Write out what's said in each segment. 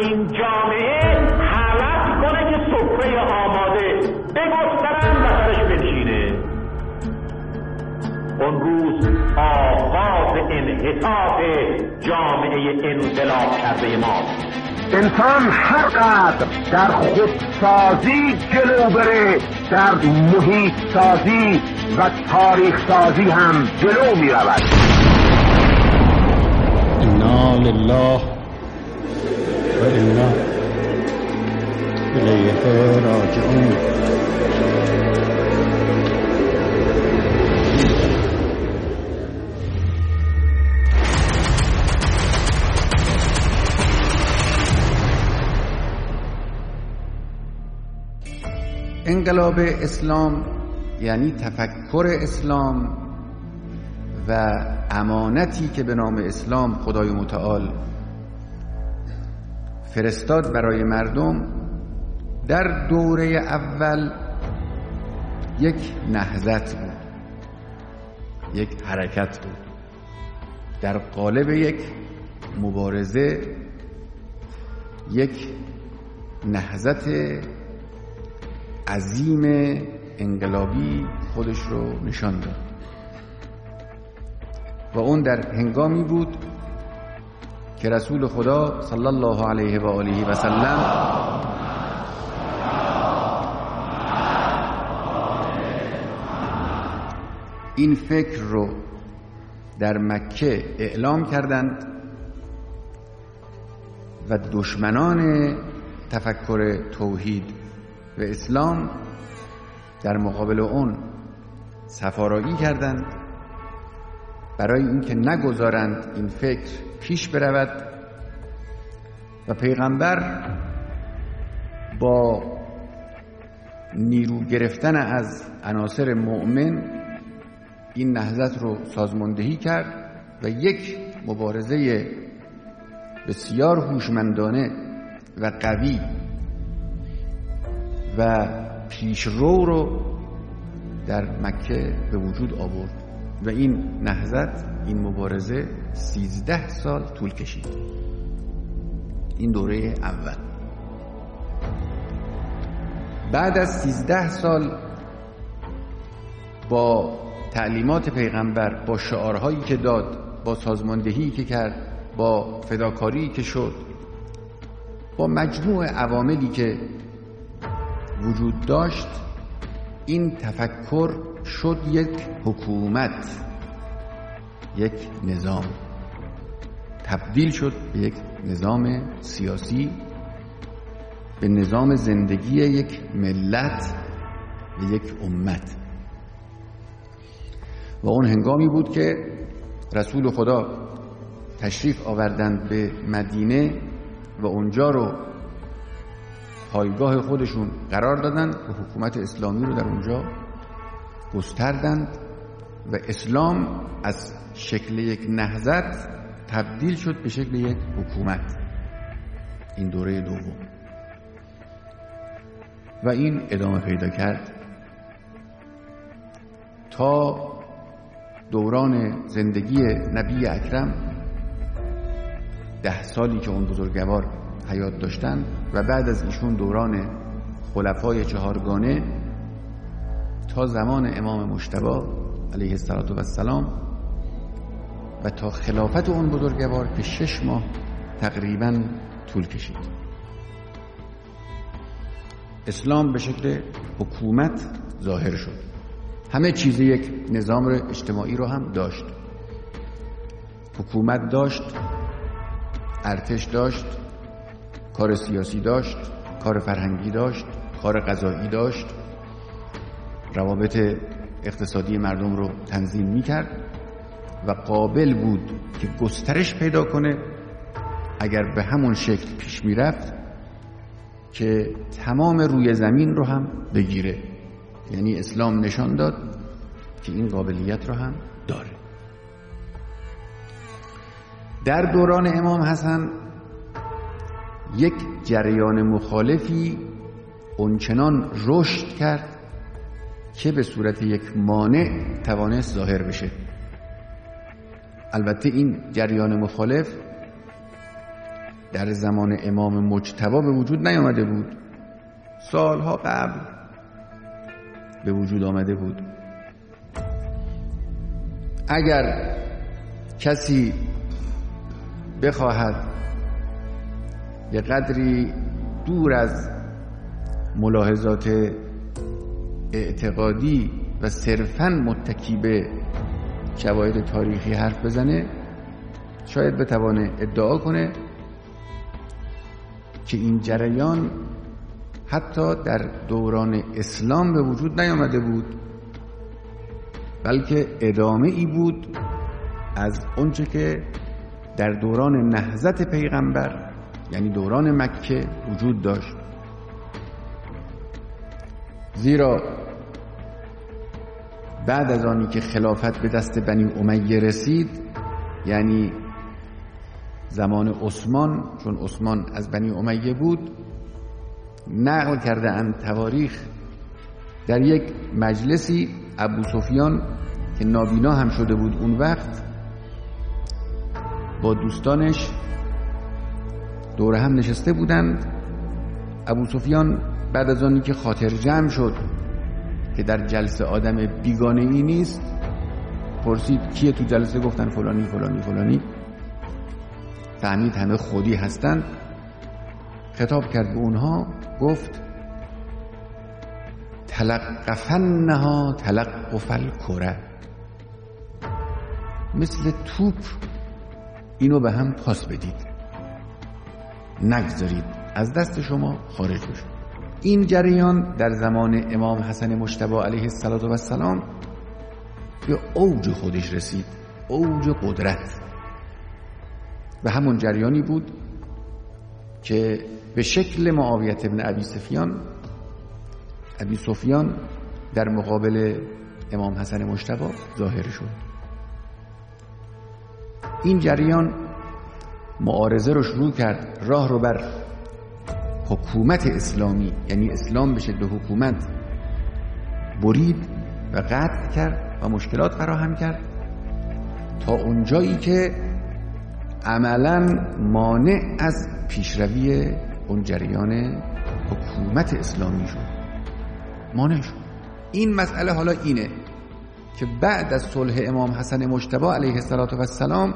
این جامعه حلت کنه که سفره آماده بگسترن و سرش بنشینه. اون روز آغاز انحطاط جامعه انقلاب کرده ما. انسان هر قدر در خودسازی جلو بره در محیط سازی و تاریخ سازی هم جلو می رود لله الیه راجعون. انقلاب اسلام یعنی تفکر اسلام و امانتی که به نام اسلام خدای متعال فرستاد برای مردم در دوره اول یک نهضت بود یک حرکت بود. در قالب یک مبارزه یک نهضت عظیم انقلابی خودش رو نشان داد. و اون در هنگامی بود که رسول خدا صلی الله علیه و آله و سلم این فکر رو در مکه اعلام کردند و دشمنان تفکر توحید و اسلام در مقابل اون سفارایی کردند. برای اینکه نگذارند این فکر پیش برود و پیغمبر با نیرو گرفتن از عناصر مؤمن این نهضت رو سازماندهی کرد و یک مبارزه بسیار هوشمندانه و قوی و پیشرو رو در مکه به وجود آورد. و این نهضت این مبارزه سیزده سال طول کشید. این دوره اول. بعد از سیزده سال با تعلیمات پیغمبر با شعارهایی که داد با سازماندهی که کرد با فداکاری که شد با مجموع عواملی که وجود داشت این تفکر شد یک حکومت یک نظام. تبدیل شد به یک نظام سیاسی به نظام زندگی یک ملت و یک امت. و اون هنگامی بود که رسول خدا تشریف آوردند به مدینه و اونجا رو پایگاه خودشون قرار دادن و حکومت اسلامی رو در اونجا گستردند و اسلام از شکل یک نهضت تبدیل شد به شکل یک حکومت. این دوره دوم. و این ادامه پیدا کرد. تا دوران زندگی نبی اکرم ده سالی که اون بزرگوار حیات داشتن و بعد از ایشون دوران خلفای چهارگانه تا زمان امام مشتبا علیه السلام و تا خلافت اون بزرگوار که شش ماه تقریبا طول کشید. اسلام به شکل حکومت ظاهر شد. همه چیز یک نظام اجتماعی رو هم داشت. حکومت داشت ارتش داشت کار سیاسی داشت کار فرهنگی داشت کار قضایی داشت. روابط اقتصادی مردم رو تنظیم می کرد و قابل بود که گسترش پیدا کنه اگر به همون شکل پیش می‌رفت که تمام روی زمین رو هم بگیره. یعنی اسلام نشان داد که این قابلیت رو هم داره. در دوران امام حسن یک جریان مخالفی اونچنان رشد کرد که به صورت یک مانع توانست ظاهر بشه. البته این جریان مخالف در زمان امام مجتبا به وجود نیامده بود. سالها قبل به وجود آمده بود. اگر کسی بخواهد یه قدری دور از ملاحظات اعتقادی و صرفا متکی به شواهد تاریخی حرف بزنه شاید بتوانه ادعا کنه که این جریان حتی در دوران اسلام به وجود نیامده بود بلکه ادامه ای بود از اونچه که در دوران نهزت پیغمبر یعنی دوران مکه وجود داشت. زیرا بعد از آنی که خلافت به دست بنی امیه رسید یعنی زمان عثمان چون عثمان از بنی امیه بود نقل کرده اند تواریخ در یک مجلسی ابو سفیان که نابینا هم شده بود اون وقت با دوستانش دور هم نشسته بودند. ابو سفیان بعد از آنی که خاطر جمع شد که در جلسه آدم بیگانه ای نیست پرسید کیه تو جلسه؟ گفتن فلانی فلانی فلانی. فهمید همه خودی هستند خطاب کرد به اونها گفت تلقفنها تلقف الکره. مثل توپ اینو به هم پاس بدید. نگذارید از دست شما خارج بشه این جریان در زمان امام حسن مشتبه علیه السلام به اوج خودش رسید اوج قدرت. و همون جریانی بود که به شکل معاویت ابن ابی سفیان ابی سفیان در مقابل امام حسن مشتبه ظاهر شد. این جریان معارضه رو شروع کرد راه رو بر حکومت اسلامی یعنی اسلام به شکل حکومت برید و قطع کرد و مشکلات فراهم کرد. تا اونجایی که عملا مانع از پیشروی اون جریان حکومت اسلامی شد. مانع شد. این مسئله حالا اینه که بعد از صلح امام حسن مجتبی علیه السلام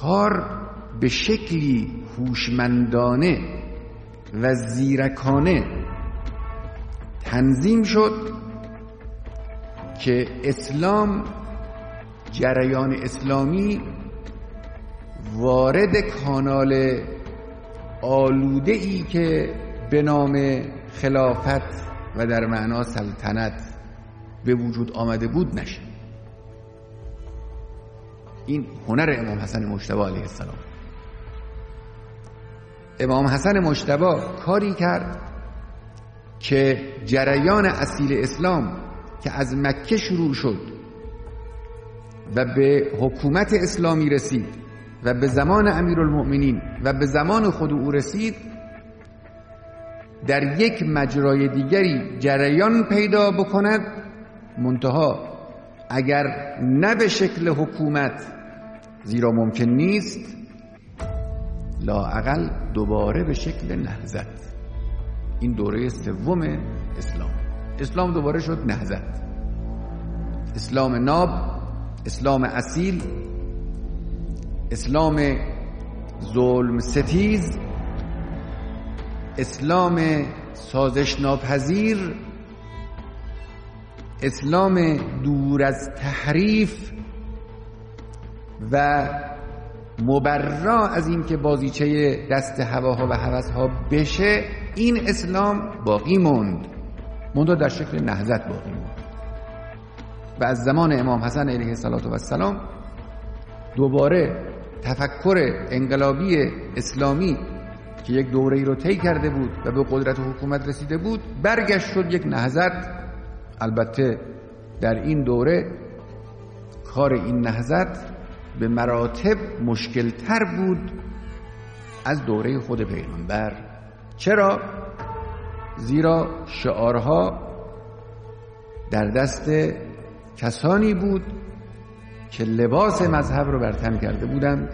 کار به شکلی هوشمندانه و زیرکانه تنظیم شد که اسلام جریان اسلامی وارد کانال آلوده ای که به نام خلافت و در معنا سلطنت به وجود آمده بود نشه. این هنر امام حسن مجتبی علیه السلام. امام حسن مجتبی کاری کرد که جریان اصیل اسلام که از مکه شروع شد و به حکومت اسلامی رسید و به زمان امیرالمؤمنین و به زمان خود او رسید در یک مجرای دیگری جریان پیدا بکند. منتها اگر نه به شکل حکومت زیرا ممکن نیست لاعقل دوباره به شکل نهزت این دوره سوم اسلام. اسلام دوباره شد نهزت اسلام ناب اسلام اصیل اسلام ظلم ستیز اسلام سازش ناپذیر اسلام دور از تحریف و مبرا از اینکه بازیچه دست هواها و هوسها بشه این اسلام باقی موند. موند در شکل نهزت باقی موند. و از زمان امام حسن علیه السلام دوباره تفکر انقلابی اسلامی که یک دوره ای رو طی کرده بود و به قدرت حکومت رسیده بود برگشت شد یک نهزت البته در این دوره کار این نهزت به مراتب مشکلتر بود از دوره خود پیغمبر. چرا؟ زیرا شعارها در دست کسانی بود که لباس مذهب رو برتن کرده بودند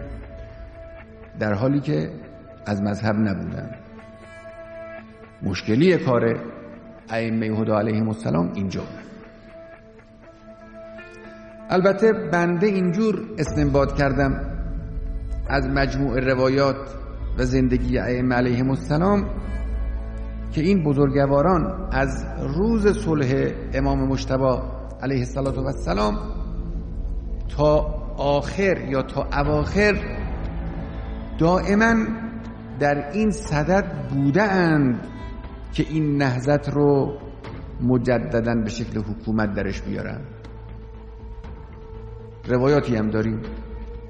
در حالی که از مذهب نبودن مشکلی کار ائمه هدا علیهم السلام اینجا البته بنده اینجور استنباط کردم از مجموع روایات و زندگی ائمه علیهم السلام که این بزرگواران از روز صلح امام مجتبی علیه السلام تا آخر یا تا اواخر دائما در این صدد اند که این نهزت رو مجددا به شکل حکومت درش بیارن. روایاتی هم داریم.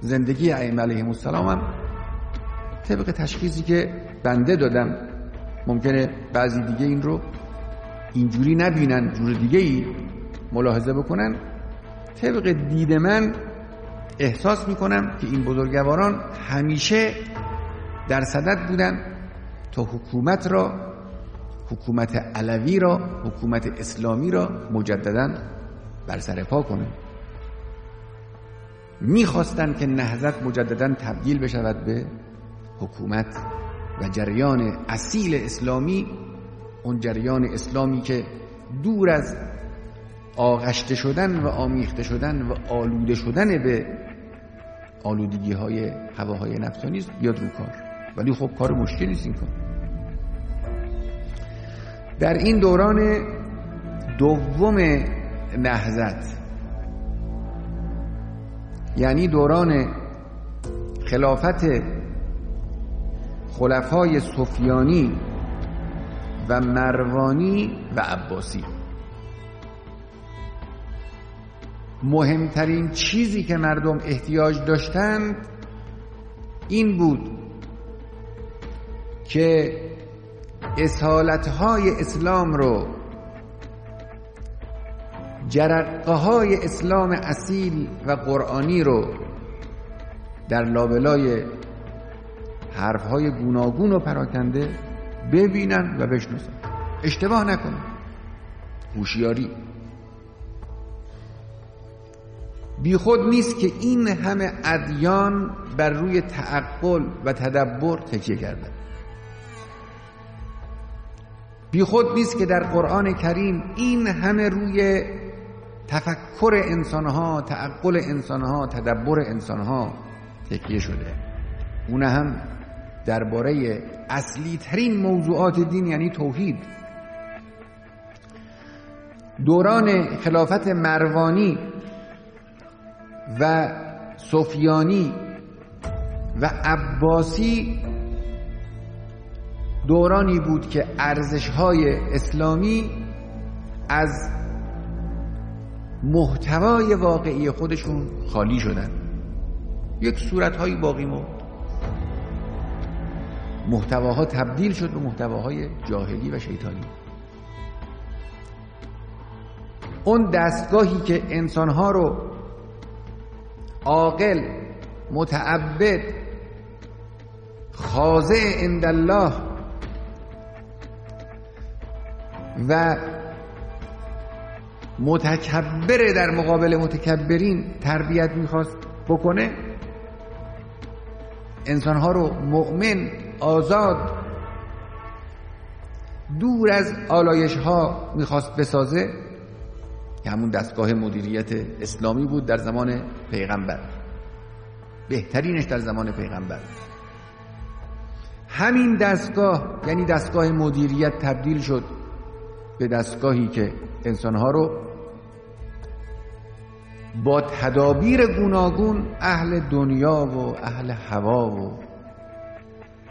زندگی ائمه علیهم السلام هم طبق تشخیصی که بنده دادم ممکنه بعضی دیگه این رو اینجوری نبینن جور دیگه ای ملاحظه بکنن. طبق دید من احساس می‌کنم که این بزرگواران همیشه در صدد بودن تا حکومت را حکومت علوی را حکومت اسلامی را مجددا بر سر پا کنند می‌خواستند که نهضت مجددا تبدیل بشود به حکومت و جریان اصیل اسلامی اون جریان اسلامی که دور از آغشته شدن و آمیخته شدن و آلوده شدن به آلودگی های هواهای نفسانی بیاد رو کار. ولی خب کار مشکلی نیست این کار. در این دوران دوم نهزت یعنی دوران خلافت خلفای سفیانی و مروانی و عباسی. مهمترین چیزی که مردم احتیاج داشتند این بود که های اسلام رو جرقه های اسلام اصیل و قرآنی رو در لابلای حرف های گوناگون و پراکنده ببینن و بشناسن. اشتباه نکنن هوشیاری. بیخود نیست که این همه ادیان بر روی تعقل و تدبر تکیه کرده. بیخود نیست که در قرآن کریم این همه روی تفکر انسانها تعقل انسانها تدبر انسانها تکیه شده. اون هم درباره اصلی ترین موضوعات دین یعنی توحید. دوران خلافت مروانی و سفیانی و عباسی دورانی بود که ارزش های اسلامی از محتوای واقعی خودشون خالی شدن. یک صورت هایی باقی موند. محتواها تبدیل شد به محتواهای جاهلی و شیطانی. اون دستگاهی که انسانها رو عاقل متعبد خاضع عند الله و متکبر در مقابل متکبرین تربیت می‌خواست بکنه. انسانها رو مؤمن آزاد دور از آلایش ها می‌خواست بسازه. که همون دستگاه مدیریت اسلامی بود در زمان پیغمبر. بهترینش در زمان پیغمبر. همین دستگاه یعنی دستگاه مدیریت تبدیل شد به دستگاهی که انسانها رو با تدابیر گوناگون اهل دنیا و اهل هوا و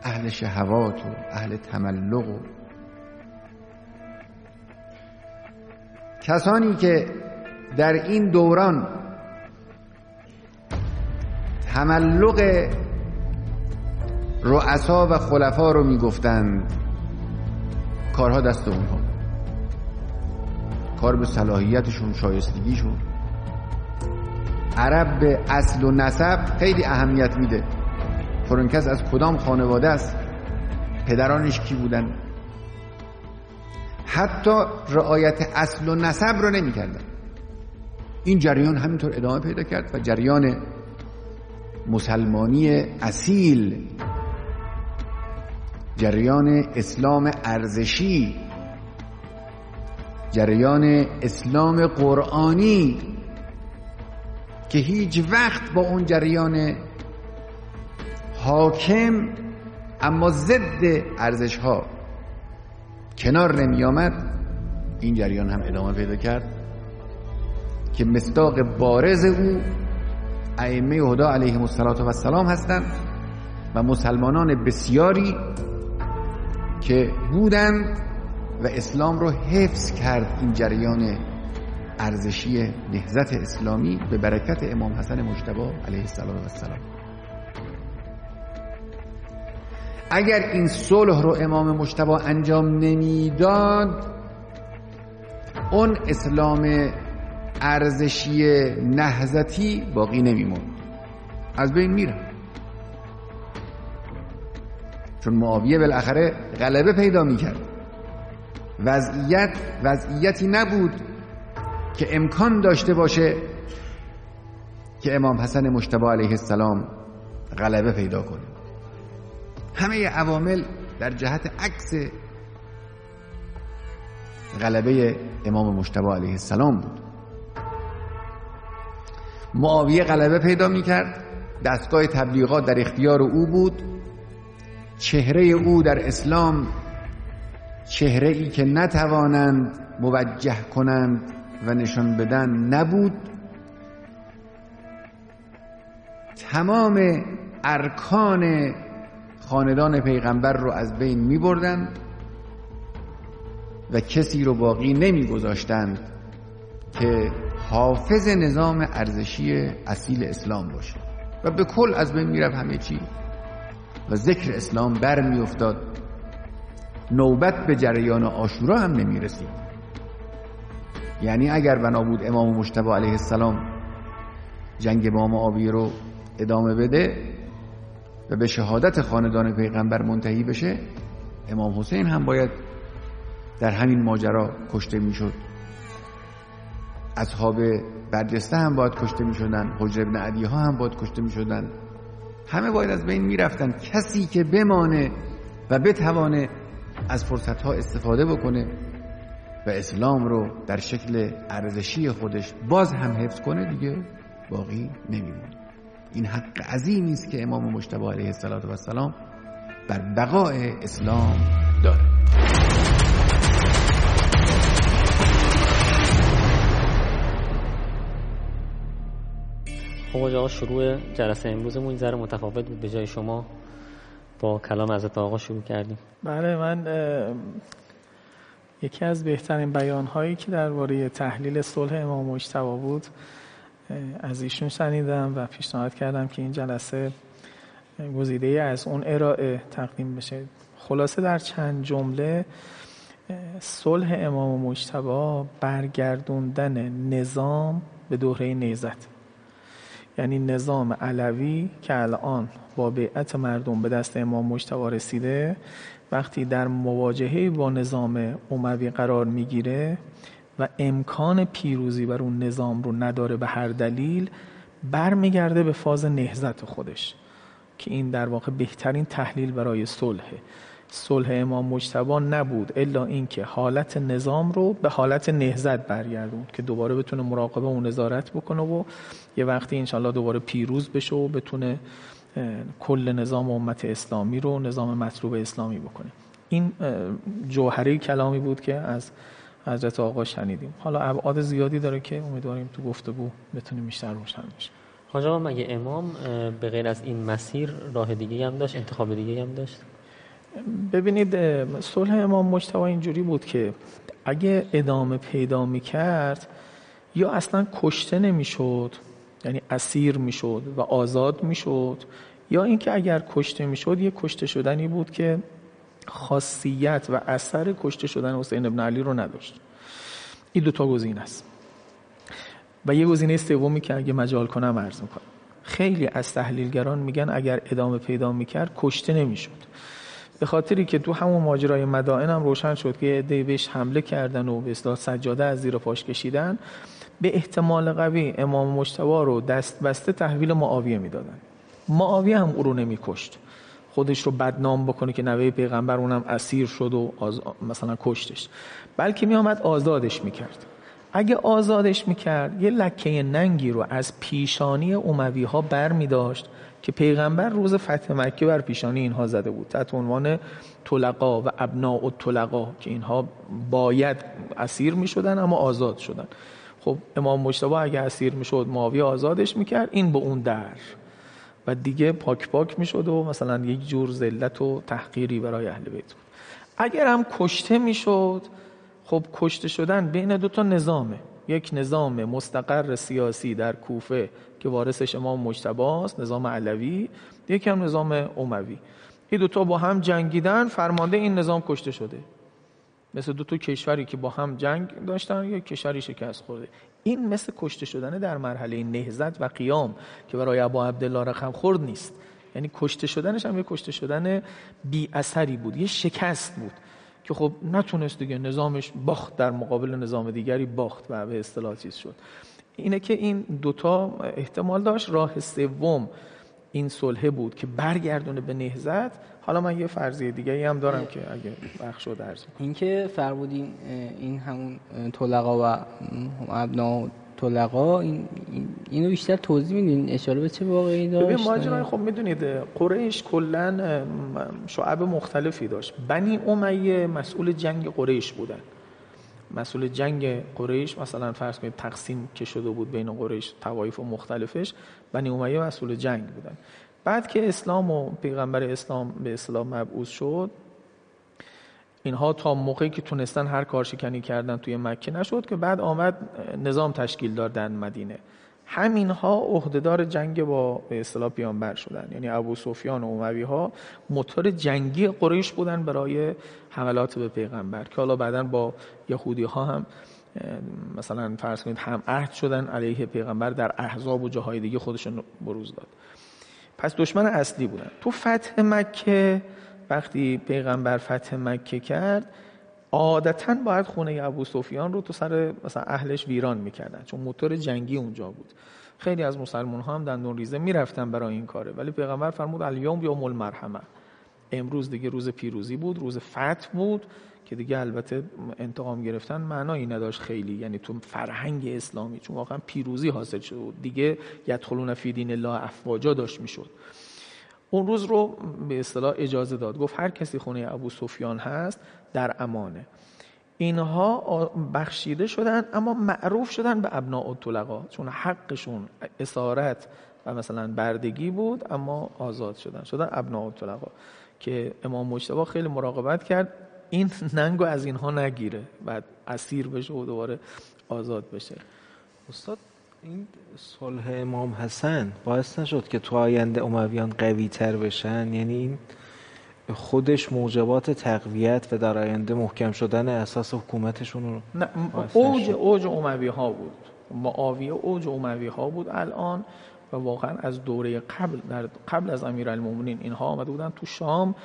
اهل شهوات و اهل تملق و کسانی که در این دوران تملق رؤسا و خلفا رو می‌گفتند کارها دست اونها کار به صلاحیتشون شایستگیشون. عرب به اصل و نسب خیلی اهمیت میده. فرانکس از کدام خانواده است؟ پدرانش کی بودن؟ حتی رعایت اصل و نسب رو نمی‌کردن. این جریان همینطور ادامه پیدا کرد و جریان مسلمانی اصیل جریان اسلام ارزشی جریان اسلام قرآنی که هیچ وقت با اون جریان حاکم اما ضد ارزش ها کنار نمی آمد این جریان هم ادامه پیدا کرد که مصداق بارز او ائمه هدا علیهم السلام هستند و مسلمانان بسیاری که بودند و اسلام رو حفظ کرد این جریان ارزشی نهزت اسلامی به برکت امام حسن مجتبی علیه السلام اگر این صلح رو امام مجتبی انجام نمی‌داد اون اسلام ارزشی نهزتی باقی نمیموند. از بین میره. چون معاویه بالاخره غلبه پیدا می‌کرد. وضعیت وضعیتی نبود که امکان داشته باشه که امام حسن مشتبه علیه السلام غلبه پیدا کنه. همه عوامل در جهت عکس غلبه امام مشتبه علیه السلام بود. معاویه غلبه پیدا می‌کرد. دستگاه تبلیغات در اختیار او بود. چهره او در اسلام چهره ای که نتوانند موجه کنند و نشان بدن نبود. تمام ارکان خاندان پیغمبر رو از بین می بردند و کسی رو باقی نمی گذاشتند که حافظ نظام ارزشی اصیل اسلام باشه. و به کل از بین می‌رفت همه چی. و ذکر اسلام بر می افتاد نوبت به جریان آشورا هم نمی رسید یعنی اگر بنا بود امام مشتبه علیه السلام جنگ با معاویه رو ادامه بده و به شهادت خاندان پیغمبر منتهی بشه امام حسین هم باید در همین ماجرا کشته می‌شد. اصحاب برجسته هم باید کشته می شدن حجر ابن عدی ها هم باید کشته می شدن همه باید از بین می‌رفتن. کسی که بمانه و بتوانه از فرصت ها استفاده بکنه و اسلام رو در شکل ارزشی خودش باز هم حفظ کنه دیگه باقی نمیمونه. این حق عظیمی است که امام مجتبی علیه السلام بر بقای اسلام داره خب آقا شروع جلسه امروزمون ذره متفاوت بود. به جای شما با کلام حضرت آقا شروع کردیم. بله من یکی از بهترین بیان هایی که درباره تحلیل صلح امام مجتبی بود از ایشون شنیدم و پیشنهاد کردم که این جلسه گزیده از اون ارائه تقدیم بشه. خلاصه در چند جمله صلح امام مجتبی برگردوندن نظام به دوره نیزت. یعنی نظام علوی که الان با بیعت مردم به دست امام مجتبی رسیده وقتی در مواجهه با نظام اموی قرار می‌گیره و امکان پیروزی بر اون نظام رو نداره به هر دلیل برمیگرده به فاز نهزت خودش که این در واقع بهترین تحلیل برای صلحه صلح امام مجتبا نبود الا اینکه حالت نظام رو به حالت نهزت برگردون که دوباره بتونه مراقبه و نظارت بکنه و یه وقتی انشالله دوباره پیروز بشه و بتونه کل نظام امت اسلامی رو نظام مطلوب اسلامی بکنه این جوهره کلامی بود که از حضرت آقا شنیدیم. حالا ابعاد زیادی داره که امیدواریم تو گفتگو بتونیم بیشتر روشن بشه حاج مگه امام به غیر از این مسیر راه دیگه هم داشت انتخاب دیگه هم داشت؟ ببینید صلح امام مجتبی اینجوری بود که اگه ادامه پیدا می‌کرد یا اصلا کشته نمی‌شد یعنی اسیر می‌شد و آزاد می‌شد. یا اینکه اگر کشته می‌شد یه کشته شدنی بود که خاصیت و اثر کشته شدن حسین ابن علی رو نداشت. این دوتا گزینه است. و یه گزینه سومی که اگه مجال کنم عرض می‌کنم. خیلی از تحلیلگران میگن اگر ادامه پیدا می‌کرد کشته نمی‌شد. به خاطری که تو همون ماجرای مدائن هم روشن شد که بهش حمله کردن و به سجاده از زیر پاش کشیدن. به احتمال قوی امام مجتبی رو دست بسته تحویل معاویه می‌دادن. معاویه هم او رو نمیکشت. خودش رو بدنام بکنه که نوه پیغمبر اونم اسیر شد و مثلا کشتش. بلکه می آمد آزادش می‌کرد. اگه آزادش می‌کرد یه لکه ننگی رو از پیشانی اموی ها بر می داشت که پیغمبر روز فتح مکه بر پیشانی اینها زده بود. تحت عنوان طلقا و ابناء الطلقا که اینها باید اسیر می شدن اما آزاد شدن. خب امام مجتبی اگه اسیر می شد معاویه آزادش می‌کرد این به اون در. و دیگه پاک پاک می شد و مثلا یک جور ذلت و تحقیری برای اهل بیت بود. اگر هم کشته می شد خب کشته شدن بین دو تا نظامه. یک نظام مستقر سیاسی در کوفه که وارثش امام مجتبی است نظام علوی یک هم نظام اموی. این دوتا با هم جنگیدن فرمانده این نظام کشته شده. مثل دو تا کشوری که با هم جنگ داشتن یک کشوری شکست خورده. این مثل کشته شدن در مرحله نهزت و قیام که برای ابا عبدالله رقم خورد نیست. یعنی کشته شدنش هم یه کشته شدن بی اثری بود یه شکست بود که خب نتونست دیگه نظامش باخت در مقابل نظام دیگری باخت و به اصطلاح چیز شد. اینه که این دوتا احتمال داشت. راه سوم این صلحه بود که برگردونه به نهزت حالا من یه فرضیه دیگه هم دارم که اگه بخش رو درز این که فرمودین این همون طلقا و ابنا طلقا این اینو بیشتر توضیح میدین؟ اشاره به چه واقعی داشت؟ ببین ماجرا خب می‌دونید قریش کلا شعب مختلفی داشت. بنی امیه مسئول جنگ قریش بودن. مسئول جنگ قریش مثلا فرض کنید تقسیم که شده بود بین قریش توایف و مختلفش بنی امیه مسئول جنگ بودن. بعد که اسلام و پیغمبر اسلام به اسلام مبعوث شد اینها تا موقعی که تونستن هر کارشکنی کردن توی مکه نشد که بعد آمد نظام تشکیل دادن مدینه. همینها عهدهدار جنگ با به اصطلاح پیامبر شدن. یعنی ابو سفیان و اموی ها موتور جنگی قریش بودن برای حملات به پیغمبر که حالا بعدا با یهودی ها هم مثلا فرض کنید هم عهد شدن علیه پیغمبر در احزاب و جاهای دیگه خودشون بروز داد. پس دشمن اصلی بودن. تو فتح مکه وقتی پیغمبر فتح مکه کرد عادتا باید خونه ابو سفیان رو تو سر مثلا اهلش ویران می‌کردن چون موتور جنگی اونجا بود. خیلی از مسلمان ها هم دندون ریزه می‌رفتن برای این کاره. ولی پیغمبر فرمود الیوم یوم المرحمه امروز دیگه روز پیروزی بود روز فتح بود که دیگه البته انتقام گرفتن معنایی نداشت خیلی. یعنی تو فرهنگ اسلامی چون واقعا پیروزی حاصل شد دیگه یدخلون فی دین الله افواجا داشت می‌شد. اون روز رو به اصطلاح اجازه داد. گفت هر کسی خونه ابو سفیان هست در امانه. اینها بخشیده شدن اما معروف شدن به ابناء الطلقا چون حقشون اسارت و مثلا بردگی بود اما آزاد شدن شدن ابناء الطلقا که امام مجتبی خیلی مراقبت کرد. این ننگو از اینها نگیره بعد اسیر بشه و دوباره آزاد بشه. استاد این صلح امام حسن باعث نشد که تو آینده امویان قوی تر بشن؟ یعنی این خودش موجبات تقویت و در آینده محکم شدن اساس حکومتشون رو نه اوج اوج اموی ها بود. معاویه اوج اموی ها بود. الان و واقعا از دوره قبل در قبل از امیرالمومنین اینها آمده بودن تو شام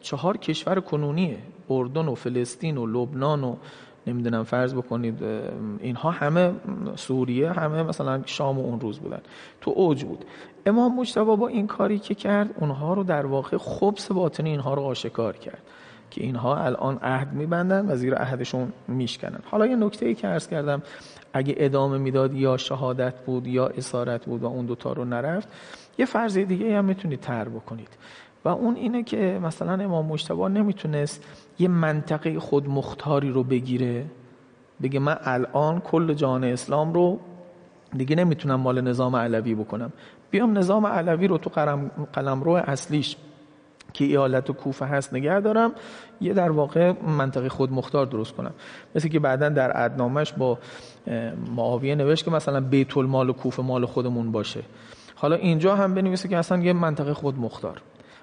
چهار کشور کنونیه اردن و فلسطین و لبنان و نمی‌دونم فرض بکنید اینها همه سوریه همه مثلا شام و اون روز بودن. تو اوج بود. امام مجتبی با این کاری که کرد اونها رو در واقع خبس باطنی اینها رو آشکار کرد که اینها الان عهد میبندن و زیر عهدشون میشکنن. حالا یه نکته ای که عرض کردم اگه ادامه می‌داد یا شهادت بود یا اسارت بود و اون دوتا رو نرفت یه فرض دیگه هم می‌تونید تر بکنید. و اون اینه که مثلا امام مجتبی نمی‌تونست یه منطقه خود مختاری رو بگیره بگه من الان کل جهان اسلام رو دیگه نمی‌تونم مال نظام علوی بکنم. بیام نظام علوی رو تو قلم رو اصلیش که ایالت و کوفه هست نگه دارم یه در واقع منطقه خود مختار درست کنم. مثل که بعدا در عدنامش با معاویه نوشت که مثلا بیت المال و کوفه مال خودمون باشه. حالا اینجا هم بنویسه که اصلا یه منطقه خود مختار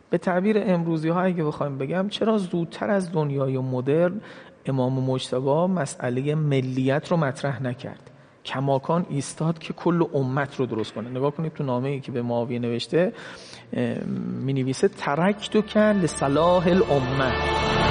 به تعبیر امروزی ها اگه بخوایم بگم چرا زودتر از دنیای مدرن امام مجتبی مسئله ملیت رو مطرح نکرد؟ کماکان ایستاد که کل امت رو درست کنه. نگاه کنید تو نامه ای که به معاویه نوشته می نویسه ترکتو کن لصلاح الامه.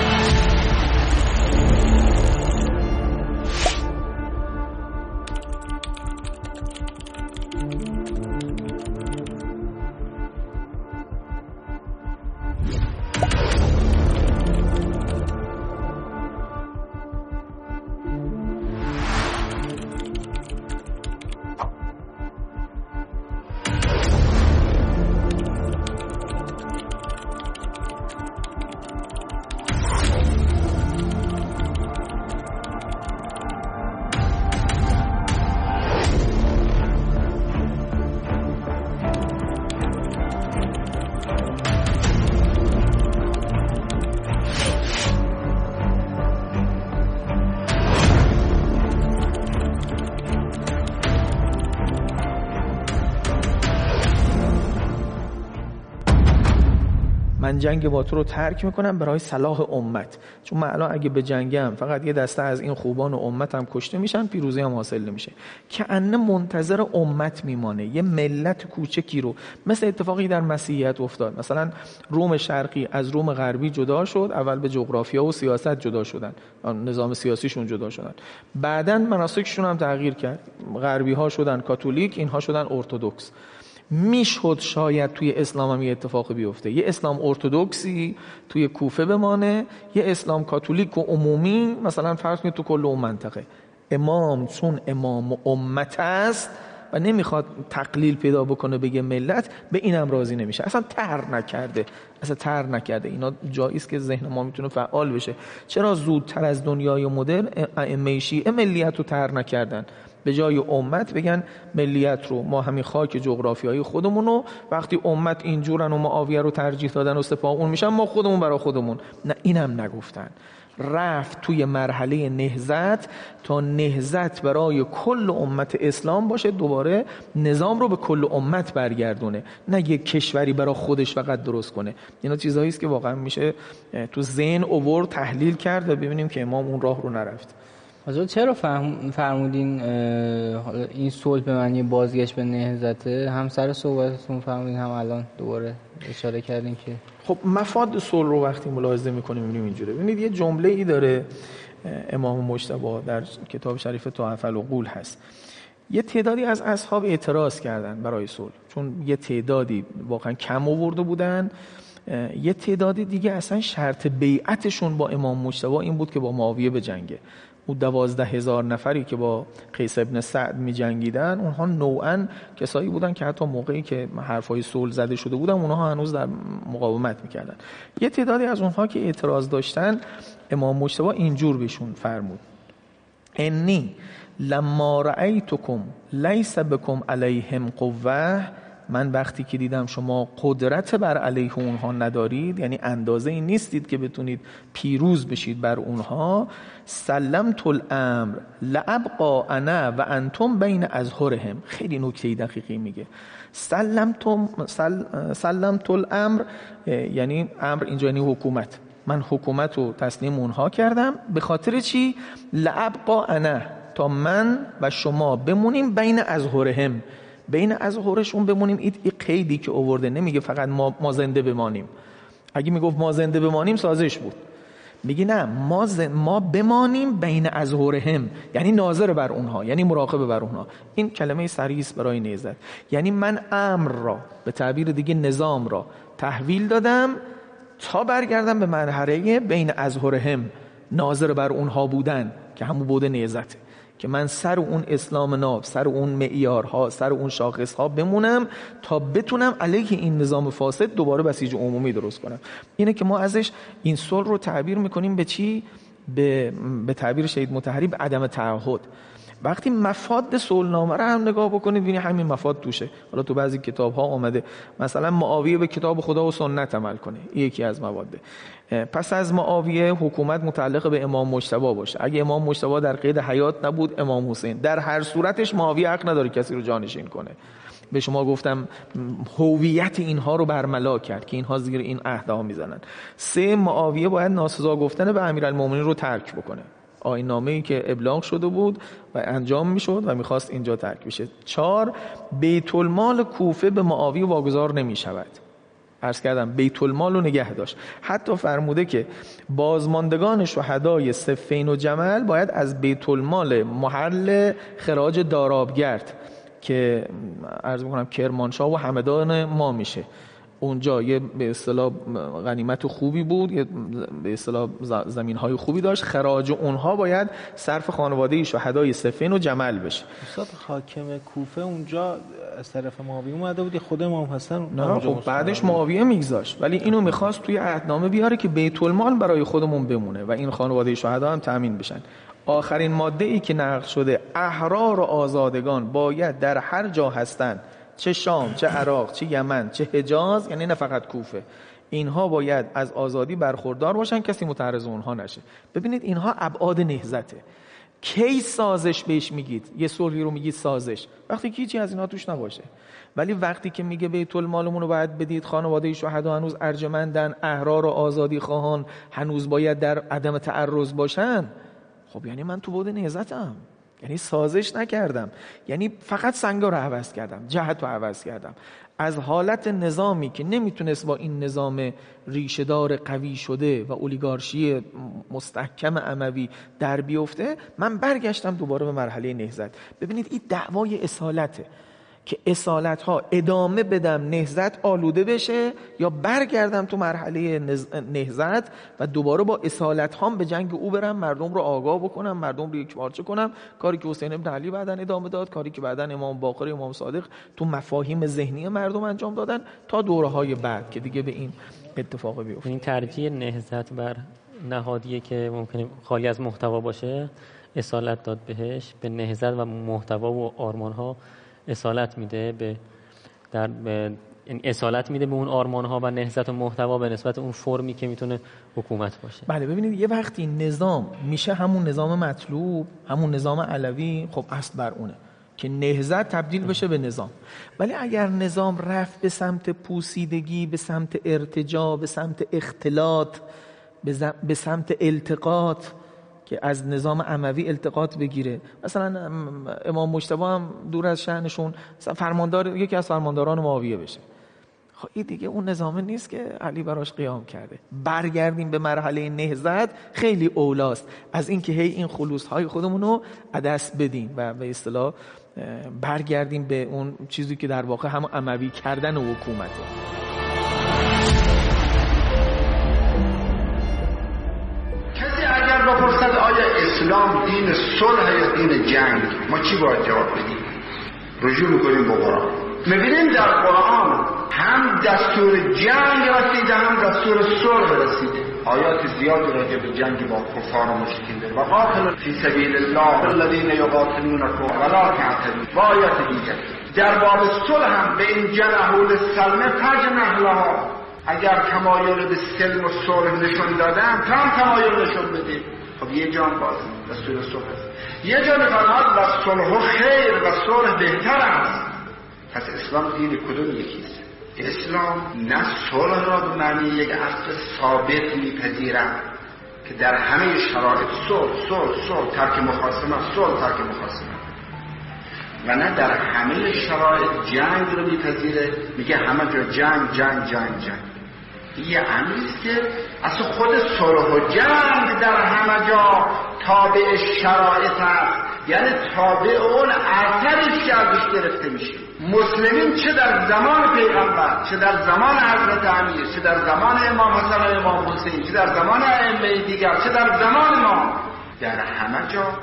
جنگ با تو رو ترک می‌کنم برای صلاح امت. چون من الان اگه به جنگم فقط یه دسته از این خوبان و امتم کشته میشن پیروزی هم حاصل نمیشه. که انه منتظر امت میمانه. یه ملت کوچکی رو. مثل اتفاقی در مسیحیت افتاد. مثلا روم شرقی از روم غربی جدا شد اول به جغرافیا و سیاست جدا شدن. نظام سیاسیشون جدا شدن. بعدا مناسکشون هم تغییر کرد. غربی ها شدن کاتولیک اینها شدن ارتودکس می‌شد شاید توی اسلام هم یه اتفاق بیفته. یه اسلام ارتودکسی توی کوفه بمانه یه اسلام کاتولیک و عمومی مثلا فرض کنید تو کل اون منطقه. امام چون امام و امت است و نمی‌خواد تقلیل پیدا بکنه بگه ملت به اینم راضی نمیشه. اصلا تر نکرده. اصلا تر نکرده. اینا جایی است که ذهن ما می‌تونه فعال بشه. چرا زودتر از دنیای مدرن ائمه شیعه ملیت رو تر نکردن؟ به جای امت بگن ملیت رو ما همین خاک جغرافیایی خودمون رو. وقتی امت اینجورن و معاویه رو ترجیح دادن و سپاه اون میشن ما خودمون برای خودمون. نه اینم نگفتن. رفت توی مرحله نهزت تا نهزت برای کل امت اسلام باشه دوباره نظام رو به کل امت برگردونه. نه یک کشوری برای خودش فقط درست کنه. اینا چیزهایی است که واقعا میشه تو ذهن اوور تحلیل کرد و ببینیم که امام اون راه رو نرفت. حضرت چرا فرمودین این صلح به معنی بازگشت به نهزته هم سر صحبتتون فرمودین هم الان دوباره اشاره کردین که خب مفاد صلح رو وقتی ملاحظه می‌کنیم می‌بینیم اینجوره. ببینید یه جمله ای داره امام مجتبی در کتاب شریف تحفل و قول هست. یه تعدادی از اصحاب اعتراض کردن برای صلح چون یه تعدادی واقعا کم آورده بودن. یه تعدادی دیگه اصلا شرط بیعتشون با امام مجتبی این بود که با معاویه به جنگه او دوازده هزار نفری که با قیس ابن سعد می جنگیدن اونها نوعا کسایی بودن که حتی موقعی که حرفای صلح زده شده بودن اونها هنوز در مقاومت می‌کردن. یه تعدادی از اونها که اعتراض داشتن امام مجتبی اینجور بهشون فرمود. انی لما رأیتکم لیس بکم علیهم قوه من وقتی که دیدم شما قدرت بر علیه اونها ندارید یعنی اندازه این نیستید که بتونید پیروز بشید بر اونها سلم الامر لابقا انا و انتم بین ازهرهم خیلی نکته دقیقی میگه. سلم سلم الامر یعنی امر اینجا یعنی حکومت. من حکومت رو تسلیم اونها کردم. به خاطر چی؟ لابقا انا تا من و شما بمونیم بین ازهرهم بین از هورشون بمونیم. این قیدی که اوورده نمیگه فقط ما, ما زنده بمانیم. اگه می‌گفت ما زنده بمانیم سازش بود. میگه نه ما, ما بمانیم بین از هم یعنی ناظر بر اونها یعنی مراقب بر اونها. این کلمه سریس برای نیزد. یعنی من امر را به تعبیر دیگه نظام را تحویل دادم تا برگردم به مرحله بین از هم ناظر بر اونها بودن که همون بوده نیزته که من سر اون اسلام ناب سر اون معیارها سر اون شاخصها بمونم تا بتونم علیه این نظام فاسد دوباره بسیج عمومی درست کنم. اینه که ما ازش این صلح رو تعبیر می‌کنیم به چی؟ به, به تعبیر شهید متحری عدم تعهد. وقتی مفاد صلحنامه رو هم نگاه بکنید ببینید همین مفاد توشه. حالا تو بعضی کتاب ها اومده. مثلا معاویه به کتاب خدا و سنت عمل کنه. یکی از مواده پس از معاویه حکومت متعلق به امام مجتبی باشه. اگه امام مجتبی در قید حیات نبود امام حسین. در هر صورتش معاویه حق نداره کسی رو جانشین کنه. به شما گفتم هویت اینها رو برملا کرد که اینها زیر این عهدها می‌زنن. سه معاویه باید ناسزا گفتن به امیرالمومنین رو ترک بکنه. آین ای که ابلاغ شده بود و انجام می‌شد و می‌خواست اینجا ترک بشه. چهار بیت المال کوفه به معاویه واگذار نمی شود عرض کردم بیت المال رو نگه داشت. حتی فرموده که بازماندگان شهدای سفین و جمل باید از بیت المال محل خراج دارابگرد که عرض می‌کنم کرمانشاه و همدان ما میشه. اونجا یه به اصطلاح غنیمت خوبی بود یه به اصطلاح زمین های خوبی داشت. خراج اونها باید صرف خانواده شهدای سفین و جمل بشه. استاد حاکم کوفه اونجا از طرف معاویه اومده بود خود امام حسن نه خب بعدش معاویه میگذاشت. ولی اینو می‌خواست توی عهدنامه بیاره که بیت المال برای خودمون بمونه و این خانواده شهدا هم تامین بشن. آخرین ماده ای که نقل شده احرار و آزادگان باید در هر جا هستند چه شام چه عراق چه یمن چه حجاز یعنی نه فقط کوفه. اینها باید از آزادی برخوردار باشن کسی متعرض اونها نشه. ببینید اینها ابعاد نهزته کی سازش بهش میگید؟ یه صلحی رو میگید سازش. وقتی که هیچی از اینا توش نباشه. ولی وقتی که میگه بیت المالمون رو باید بدید خانواده شهدا هنوز ارجمندن احرار و آزادی خواهان هنوز باید در عدم تعرض باشن خب یعنی من تو بود نهزتم یعنی سازش نکردم. یعنی فقط سنگا رو عوض کردم جهت رو عوض کردم. از حالت نظامی که نمی‌تونست با این نظام ریشهدار قوی شده و اولیگارشی مستحکم عموی در بیفته من برگشتم دوباره به مرحله نهزت ببینید این دعوای اصالته. که اصالت ها ادامه بدم نهزت آلوده بشه یا برگردم تو مرحله نهزت و دوباره با اصالت هام به جنگ او برم مردم رو آگاه بکنم مردم رو یک پارچه کنم. کاری که حسین ابن علی بعدن ادامه داد کاری که بعدن امام باقر امام صادق تو مفاهیم ذهنی مردم انجام دادن تا دوره های بعد که دیگه به این اتفاق بیفته. این ترجیح نهزت بر نهادیه که ممکنه خالی از محتوا باشه اصالت داد بهش. به نهزت و محتوا و آرمان ها اصالت میده به در به یعنی اصالت میده به اون آرمان ها و نهضت و محتوا به نسبت اون فرمی که می‌تونه حکومت باشه. بله ببینید یه وقتی نظام میشه همون نظام مطلوب همون نظام علوی خب اصل بر اونه که نهزت تبدیل بشه به نظام. ولی اگر نظام رفت به سمت پوسیدگی به سمت ارتجا به سمت اختلاط به سمت التقاط که از نظام عموی التقاط بگیره. مثلا امام مجتبی هم دور از شأنشون فرماندار یکی از فرمانداران معاویه بشه. خب این دیگه اون نظام نیست که علی براش قیام کرده. برگردیم به مرحله نهزت خیلی اولاست. از اینکه هی این خلوص های خودمون رو دست بدیم و به اصطلاح برگردیم به اون چیزی که در واقع هم عموی کردن و حکومته. اسلام دین صلح یا دین جنگ؟ ما چی باید جواب بدیم؟ رجوع می‌کنیم به قرآن. می‌بینیم در قرآن هم دستور جنگ رسیده هم دستور صلح رسیده. آیات زیادی راجع به جنگ با کفار و مشرکین داره و قاتل فی سبیل الله الذین یقاتلونکم ولا تعتدوا. و آیات دیگر. در باب صلح هم به این جنحول سلمه فجنح لها. اگر تمایل به سلم و صلح نشون دادن هم تمایل نشون بدید. خب یه جان باز دستور صلح است. یه جان فرماد و صلح خیر و صلح بهتر است. پس اسلام دین کدوم یکیست؟ اسلام نه صلح را به معنی یک اصل ثابت میپذیرد که در همه شرایط صلح صلح صلح ترک مخاصمه صلح ترک مخاصمه. و نه در همه شرایط جنگ رو میپذیره. میگه همه جا جنگ جنگ جنگ جنگ. یه امریست که اصلا خود صلح و جنگ در همه جا تابع شرایط است. یعنی تابع اون اثرش که ازش گرفته میشه. مسلمین چه در زمان پیغمبر چه در زمان حضرت امیر چه در زمان امام حسن و امام حسین چه در زمان ائمه دیگر چه در زمان ما در همه جا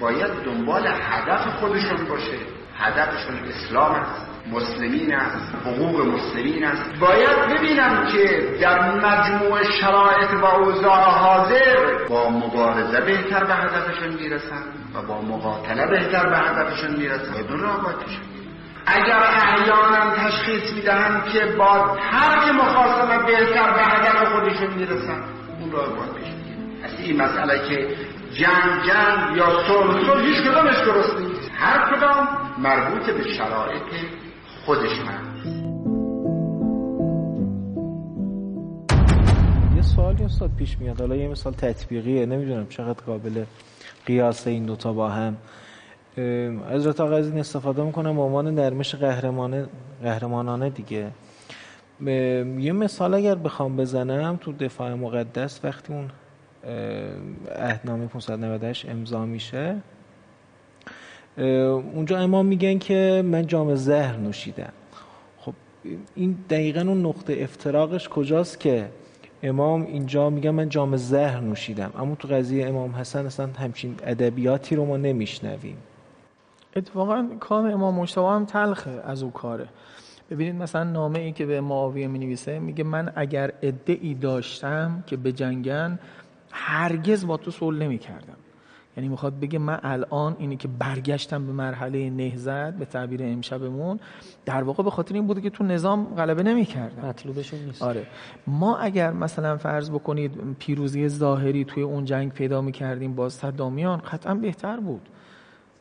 باید دنبال هدف خودشون باشه. هدفشون اسلام است. مسلمین است حقوق مسلمین است. باید ببینم که در مجموع شرایط و اوضاع حاضر با مبارزه بهتر به هدفشون می‌رسن و با مقاتله بهتر به هدفشون می‌رسن بدون رابطشون اگر احیانا تشخیص می‌دهند که با ترک مخاصمه بهتر به هدف خودشون می‌رسن اون را باید پیش از این مسئله که جنگ جنگ یا صلح هیچ کدامش درست نیست. هر کدام مربوط به شرایط خودش یه سوالی استاد پیش میاد. حالا یه مثال تطبیقیه. نمی‌دونم چقدر قابل قیاس این دوتا با هم. حضرت آقا از این استفاده می‌کنم به عنوان نرمش قهرمانه قهرمانانه دیگه. یه مثال اگر بخوام بزنم تو دفاع مقدس وقتی اون عهدنامه 598 امضا میشه اونجا امام میگن که من جام زهر نوشیدم. خب این دقیقا اون نقطه افتراقش کجاست که امام اینجا میگن من جام زهر نوشیدم. اما تو قضیه امام حسن اصلا همچین ادبیاتی رو ما نمیشنویم. اتفاقا کام امام مجتبی هم تلخه از او کاره. ببینید مثلا نامه ای که به معاویه می نویسه میگه من اگر ادعی داشتم که به جنگن هرگز با تو صلح نمی کردم یعنی می‌خواد بگه من الان اینی که برگشتم به مرحله نهزت به تعبیر امشبمون در واقع به خاطر این بوده که تو نظام غلبه نمی‌کردم. مطلوبشون نیست. آره. ما اگر مثلا فرض بکنید پیروزی ظاهری توی اون جنگ پیدا می‌کردیم با صدامیان قطعا بهتر بود.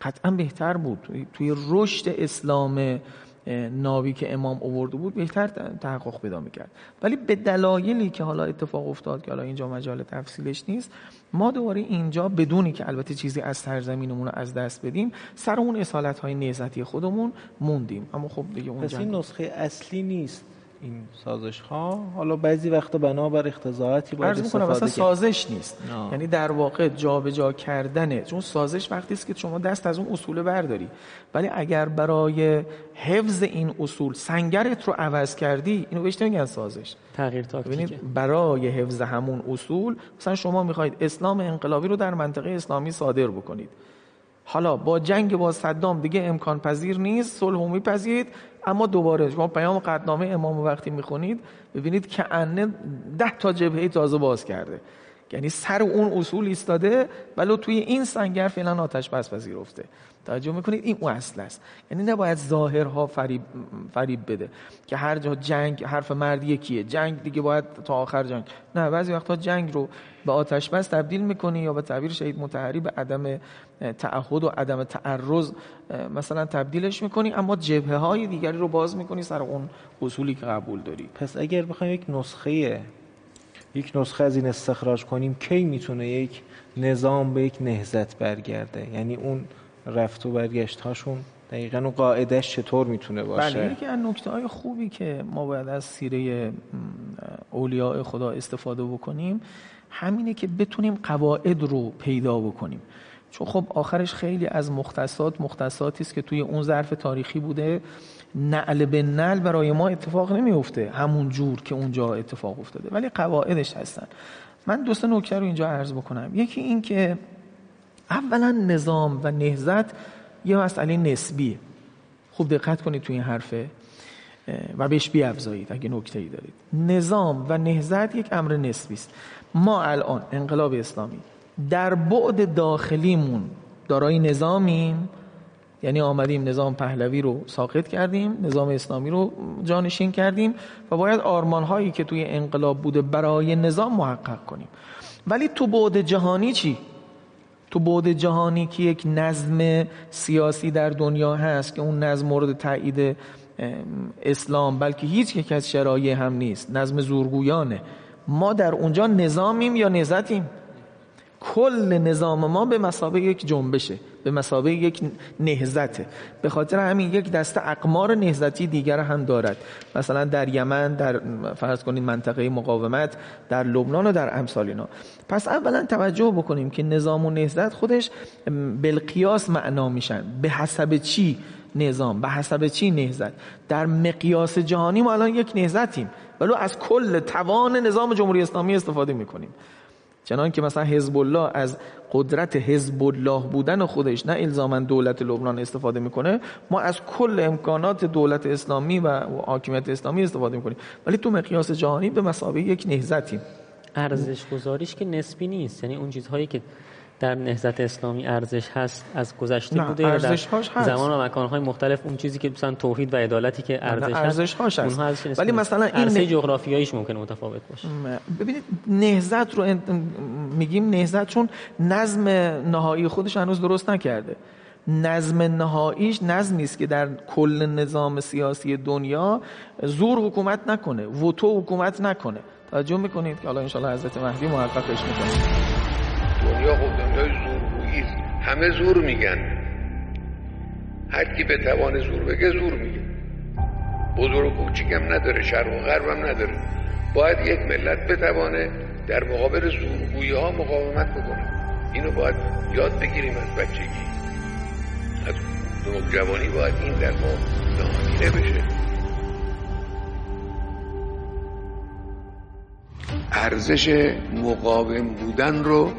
قطعا بهتر بود. توی رشد اسلام ناوی که امام اوورده بود بهتر تحقق پیدا می‌کرد. ولی به دلایلی که حالا اتفاق افتاد که حالا اینجا مجال تفصیلش نیست ما دوباره اینجا بدونی که البته چیزی از سرزمینمون رو از دست بدیم سر اون اصالت های نهزتی خودمون موندیم. اما خب دیگه اون پس این نسخه اصلی نیست. این سازش ها حالا بعضی وقتا بنابر اختزاعتی باید استفاده کرد. سازش نیست. نه. یعنی در واقع جابجا جا کردنه. چون سازش وقتی است که شما دست از اون اصول برداری. ولی اگر برای حفظ این اصول سنگرت رو عوض کردی اینو بهش نمیگن سازش. تغییر تاکتیکه. برای حفظ همون اصول مثلا شما می‌خواید اسلام انقلابی رو در منطقه اسلامی صادر بکنید. حالا با جنگ با صدام دیگه امکان پذیر نیست صلح میپذیرید اما دوباره شما پیام قدنامه امام وقتی می‌خونید ببینید که انه ده تا جبهه تازه باز کرده. یعنی سر اون اصول ایستاده ولی توی این سنگر فعلا آتش بس پذیرفته توجه می‌کنید؟ این اون اصل است. یعنی نباید ظاهرها فریب, فریب بده. که هر جا جنگ حرف مرد یکیه. جنگ دیگه باید تا آخر جنگ. نه بعضی وقتا جنگ رو به آتش بس تبدیل می‌کنی یا به تعبیر شهید متحری به عدم تعهد و عدم تعرض مثلا تبدیلش می‌کنی اما جبهه های دیگری رو باز می‌کنی سر اون اصولی که قبول داری. پس اگر بخوایم یک نسخه یک نسخه از این استخراج کنیم کی می‌تونه یک نظام به یک نهزت برگرده؟ یعنی اون رفت و برگشت هاشون دقیقا اون قاعدش چطور می‌تونه باشه؟ بله یکی از نکته های خوبی که ما باید از سیره اولیاء خدا استفاده بکنیم همینه که بتونیم قواعد رو پیدا بکنیم. چون خب آخرش خیلی از مختصات مختصاتی است که توی اون ظرف تاریخی بوده. نعل به نعل برای ما اتفاق نمیفته همون جور که اونجا اتفاق افتاده ولی قواعدش هستن. من دو سه نکته رو اینجا عرض بکنم. یکی این که اولا نظام و نهزت یه مسئله نسبیه. خوب دقت کنید توی این حرفه و بهش بیافزایید اگه نکته ای دارید. نظام و نهزت یک امر نسبی است. ما الان انقلاب اسلامی در بعد داخلیمون. دارای نظامیم. یعنی آمدیم نظام پهلوی رو ساقط کردیم نظام اسلامی رو جانشین کردیم و باید آرمان هایی که توی انقلاب بوده برای نظام محقق کنیم. ولی تو بعد جهانی چی؟ تو بعد جهانی که یک نظم سیاسی در دنیا هست که اون نظم مورد تایید اسلام بلکه هیچ یک از شرایع هم نیست. نظم زورگویانه. ما در اونجا نظامیم یا نزتیم کل نظام ما به مسابقه یک جنبشه به مسابقه یک نهزته به خاطر همین یک دسته اقمار نهزتی دیگر هم دارد. مثلا در یمن در فرض کنید منطقه مقاومت در لبنان و در امثال اینا. پس اولا توجه بکنیم که نظام و نهزت خودش بالقیاس معنا میشن. به حسب چی نظام؟ به حسب چی نهزت در مقیاس جهانی ما الان یک نهزتیم ولی از کل توان نظام جمهوری اسلامی استفاده می‌کنیم. چنان که مثلا حزب الله از قدرت حزب الله بودن خودش نه الزاما دولت لبنان استفاده می‌کنه ما از کل امکانات دولت اسلامی و حاکمیت اسلامی استفاده می‌کنیم. ولی تو مقیاس جهانی به مسابقه یک نهزتیم ارزش گذاریش که نسبی نیست یعنی اون چیزهایی که در نهضت اسلامی ارزش هست از گذشته بوده در زمان و مکانهای مختلف اون چیزی که مثلا توحید و عدالتی که ارزش, ارزش هست, هست. ولی مثلا این عرصه جغرافیاییش ممکنه متفاوت باشه. ببینید نهضت رو میگیم نهضت چون نظم نهایی خودش هنوز درست نکرده. نظم نهاییش نظمی است که در کل نظام سیاسی دنیا زور حکومت نکنه وتو حکومت نکنه. توجه می‌کنید که حالا انشالله حضرت مهدی محققش می‌کنه. دنیا خب دنیای زورگویی. همه زور میگن. هر کی به توان زور بگه زور میگه. بزرگ و کوچیکم نداره شرق و غرب هم نداره. باید یک ملت بتوانه در مقابل زورگویی ها مقاومت بکنه. اینو باید یاد بگیریم از بچگی. از نوجوانی باید این در ما نهانیده بشه. ارزش مقاوم بودن رو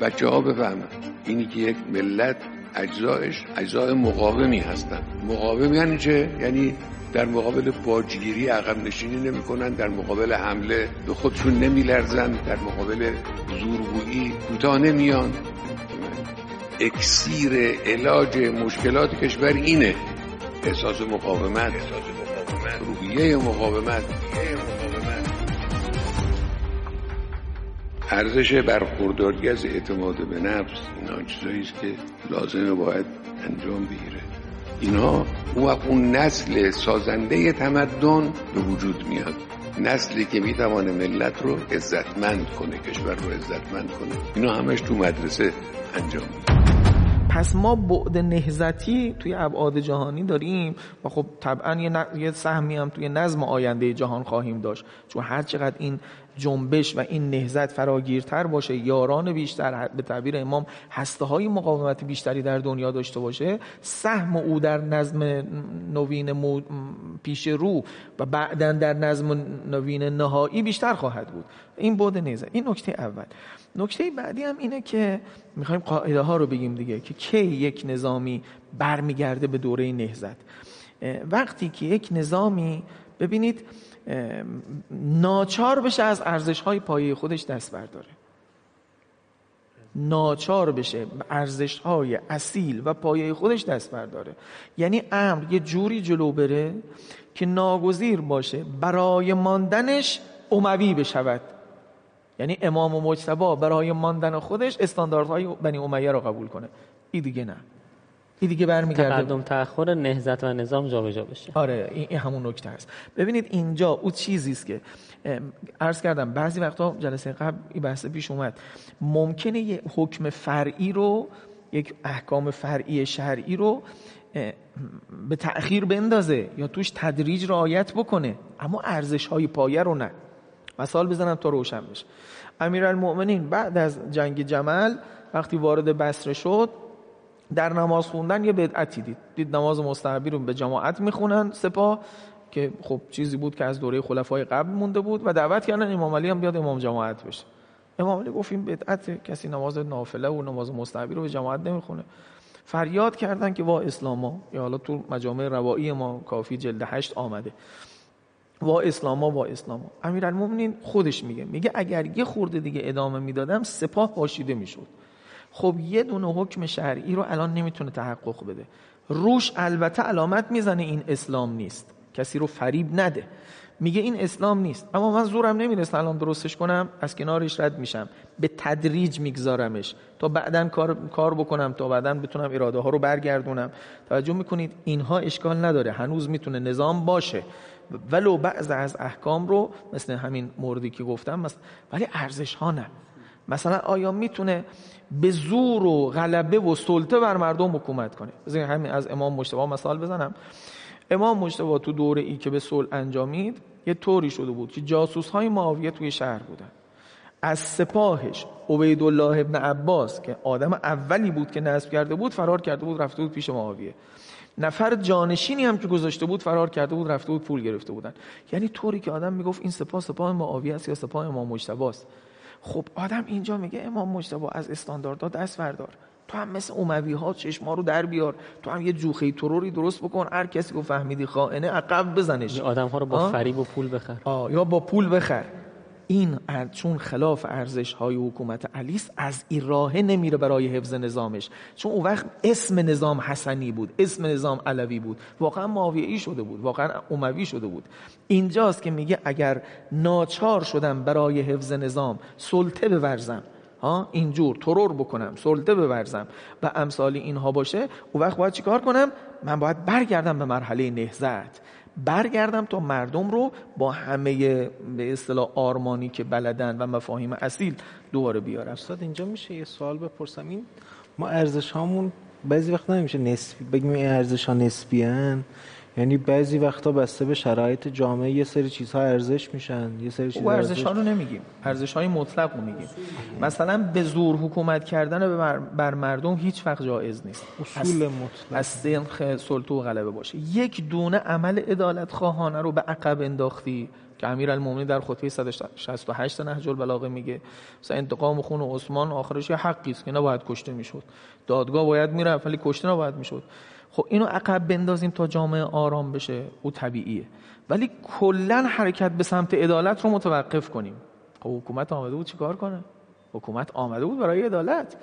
بچه ها بفهمن اینی که یک ملت اجزایش اجزای مقاومی هستن مقاوم یعنی چه؟ یعنی در مقابل باجگیری عقب نشینی نمی‌کنن در مقابل حمله به خودشون نمیلرزن در مقابل زورگویی کوتاه نمیان. اکسیر علاج مشکلات کشور اینه. احساس مقاومت. روحیه مقاومت. ارزش برخورداری از اعتماد به نفس اینا چیزایی است که لازمه باید انجام بگیره. اینا اون وقت اون نسل سازنده تمدن به وجود میاد. نسلی که می‌توانه ملت رو عزتمند کنه کشور رو عزتمند کنه. اینا همش تو مدرسه انجام میده پس ما بعد نهزتی توی ابعاد جهانی داریم و خب طبعا یه, سهمی هم توی نظم آینده جهان خواهیم داشت. چون هر چقدر این جنبش و این نهزت فراگیرتر باشه یاران بیشتر به تعبیر امام هسته های مقاومت بیشتری در دنیا داشته باشه سهم او در نظم نوین مو... پیش رو و بعدا در نظم نوین نهایی بیشتر خواهد بود. این بود نهزت این نکته اول. نکته بعدی هم اینه که می‌خوایم قاعده ها رو بگیم دیگه که کی یک نظامی برمیگرده به دوره نهزت وقتی که یک نظامی ببینید ناچار بشه از ارزش های پایه خودش دست برداره. ناچار بشه ارزش های اصیل و پایه خودش دست برداره. یعنی امر یه جوری جلو بره که ناگزیر باشه برای ماندنش اموی بشود. یعنی امام و مجتبا برای ماندن خودش استانداردهای بنی امیه رو قبول کنه. این دیگه نه. این دیگه برمیگرده. تقدم تأخر نهضت و نظام جابجا بشه. آره این همون نکته است. ببینید اینجا او چیزی است که عرض کردم بعضی وقتا جلسه قبل این بحث پیش اومد. ممکنه یه حکم فرعی رو یک احکام فرعی شرعی رو به تأخیر بندازه یا توش تدریج رعایت بکنه. اما ارزش های پایه رو نه. مثال بزنم تا روشن بشه. امیرالمؤمنین بعد از جنگ جمل وقتی وارد بصره شد در نماز خوندن یه بدعتی دید. دید نماز مستحبی رو به جماعت می‌خونن سپاه که خب چیزی بود که از دوره خلفای قبل مونده بود و دعوت کردن امام علی هم بیاد امام جماعت بشه. امام علی گفت این بدعت کسی نماز نافله و نماز مستحبی رو به جماعت نمی‌خونه. فریاد کردن که وا اسلاما یا حالا تو مجامع روایی ما کافی جلد هشت آمده. وا اسلاما وا اسلاما امیرالمومنین خودش میگه. میگه اگر یه خورده دیگه ادامه می‌دادم سپاه پاشیده می‌شد. خب یه دونه حکم شرعی رو الان نمی‌تونه تحقق بده. روش البته علامت می‌زنه این اسلام نیست. کسی رو فریب نده. میگه این اسلام نیست. اما من زورم نمی‌رسه الان درستش کنم از کنارش رد میشم. به تدریج میگذارمش. تا بعدا کار, کار بکنم تا بعدا بتونم اراده ها رو برگردونم. توجه می‌کنید؟ اینها اشکال نداره. هنوز می‌تونه نظام باشه. ولو بعض از احکام رو مثل همین موردی که گفتم ولی ارزش ها نه. مثلا آیا می‌تونه به زور و غلبه و سلطه بر مردم حکومت کنه؟ بذارین همین از امام مجتبی مثال بزنم. امام مجتبی تو دوره ای که به صلح انجامید یه طوری شده بود که جاسوس های معاویه توی شهر بودن. از سپاهش عبیدالله ابن عباس که آدم اولی بود که نصب کرده بود فرار کرده بود رفته بود پیش معاویه. نفر جانشینی هم که گذاشته بود فرار کرده بود رفته بود پول گرفته بودن. یعنی طوری که آدم می‌گفت این سپاه سپاه معاویه است یا سپاه امام مجتبی است. خب آدم اینجا میگه امام مجتبی از استانداردها دست بردار. تو هم مثل اوموی ها چشما رو در بیار. تو هم یه جوخه تروری درست بکن. هر کسی که فهمیدی خائنه عقب بزنش. آدم ها رو با فریب و پول بخر. آه یا با پول بخر. این چون خلاف ارزش های حکومت علی از این راه نمیره برای حفظ نظامش. چون اون وقت اسم نظام حسنی بود اسم نظام علوی بود. واقعا معاویه‌ای شده بود واقعا اموی شده بود. اینجاست که میگه اگر ناچار شدم برای حفظ نظام سلطه بورزم. ها؟ اینجور ترور بکنم سلطه بورزم. و امثال اینها باشه اون وقت باید چیکار کنم؟ من باید برگردم به مرحله نهزت برگردم تا مردم رو با همه به اصطلاح آرمانی که بلدن و مفاهیم اصیل دوباره بیارم استاد اینجا میشه یه سوال بپرسم این ما ارزش هامون بعضی وقت نمیشه نسبی بگیم این ارزش ها نسبی هن. یعنی بعضی وقتا بسته به شرایط جامعه یه سری چیزها ارزش میشن یه سری چیزها ارزش ها رو نمیگیم ارزش های مطلق رو میگیم. مثلا به زور حکومت کردن بر مردم هیچ وقت جایز نیست. اصول مطلق. از سنخ سلطه و غلبه باشه. یک دونه عمل عدالت خواهانه رو به عقب انداختی که امیرالمومنین در خطبه 168 نهج البلاغه میگه مثلا انتقام خون عثمان آخرش یه حقی است که نباید کشته می‌شد. دادگاه باید می‌رفت ولی کشته نباید می‌شد. خب اینو عقب بندازیم تا جامعه آرام بشه او طبیعیه. ولی کلا حرکت به سمت عدالت رو متوقف کنیم. خب حکومت آمده بود چیکار کنه؟ حکومت آمده بود برای عدالت.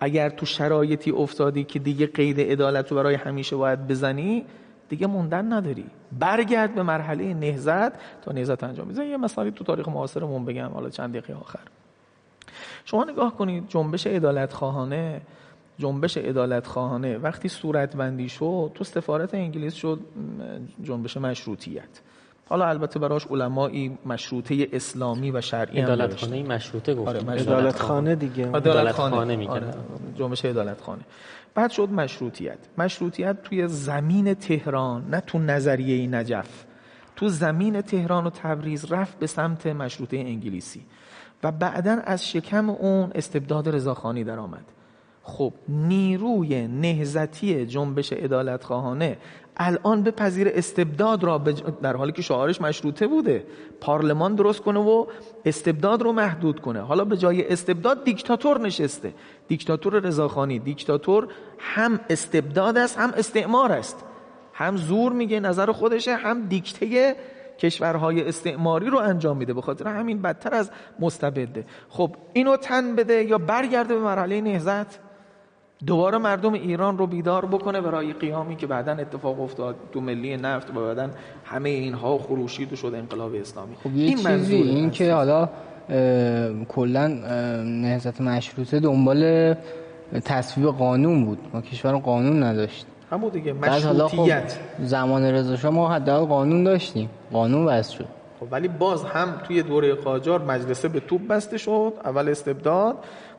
اگر تو شرایطی افتادی که دیگه قید عدالت رو برای همیشه باید بزنی دیگه موندن نداری. برگرد به مرحله نهزت تا نهزت انجام بزن یه مثالی تو تاریخ معاصرمون بگم حالا چند دقیقه آخر. شما نگاه کنید جنبش عدالت خواهانه جنبش عدالت خواهانه وقتی صورت بندی شد تو سفارت انگلیس شد جنبش مشروطیت. حالا البته براش علمایی مشروطه اسلامی و شرعی عدالت خانه مشروطه گفت. آره عدالت خانه دیگه. عدالت خانه می‌کنه آره. جنبش عدالت خانه بعد شد مشروطیت. مشروطیت توی زمین تهران نه تو نظریه نجف. تو زمین تهران و تبریز رفت به سمت مشروطه انگلیسی. و بعدا از شکم اون استبداد رضاخانی در آمد خب نیروی نهزتی جنبش عدالت خواهانه الان به پذیر استبداد را در حالی که شعارش مشروطه بوده پارلمان درست کنه و استبداد رو محدود کنه. حالا به جای استبداد دیکتاتور نشسته. دیکتاتور رضاخانی. دیکتاتور هم استبداد است هم استعمار است. هم زور میگه نظر خودشه هم دیکته کشورهای استعماری رو انجام میده. به خاطر همین بدتر از مستبده. خب اینو تن بده یا برگرده به مرحله نهزت دوباره مردم ایران رو بیدار بکنه برای قیامی که بعدا اتفاق افتاد تو ملی نفت و بعدا همه اینها خروشید و شد انقلاب اسلامی. خب یه این چیزی این که حالا کلا نهضت مشروطه دنبال تصویب قانون بود. ما کشور قانون نداشت. همون دیگه مشروطیت خب زمان رضا شاه ما حداقل قانون داشتیم. قانون وضع شد. خب ولی باز هم توی دوره قاجار مجلسه به توپ بسته شد اول استبداد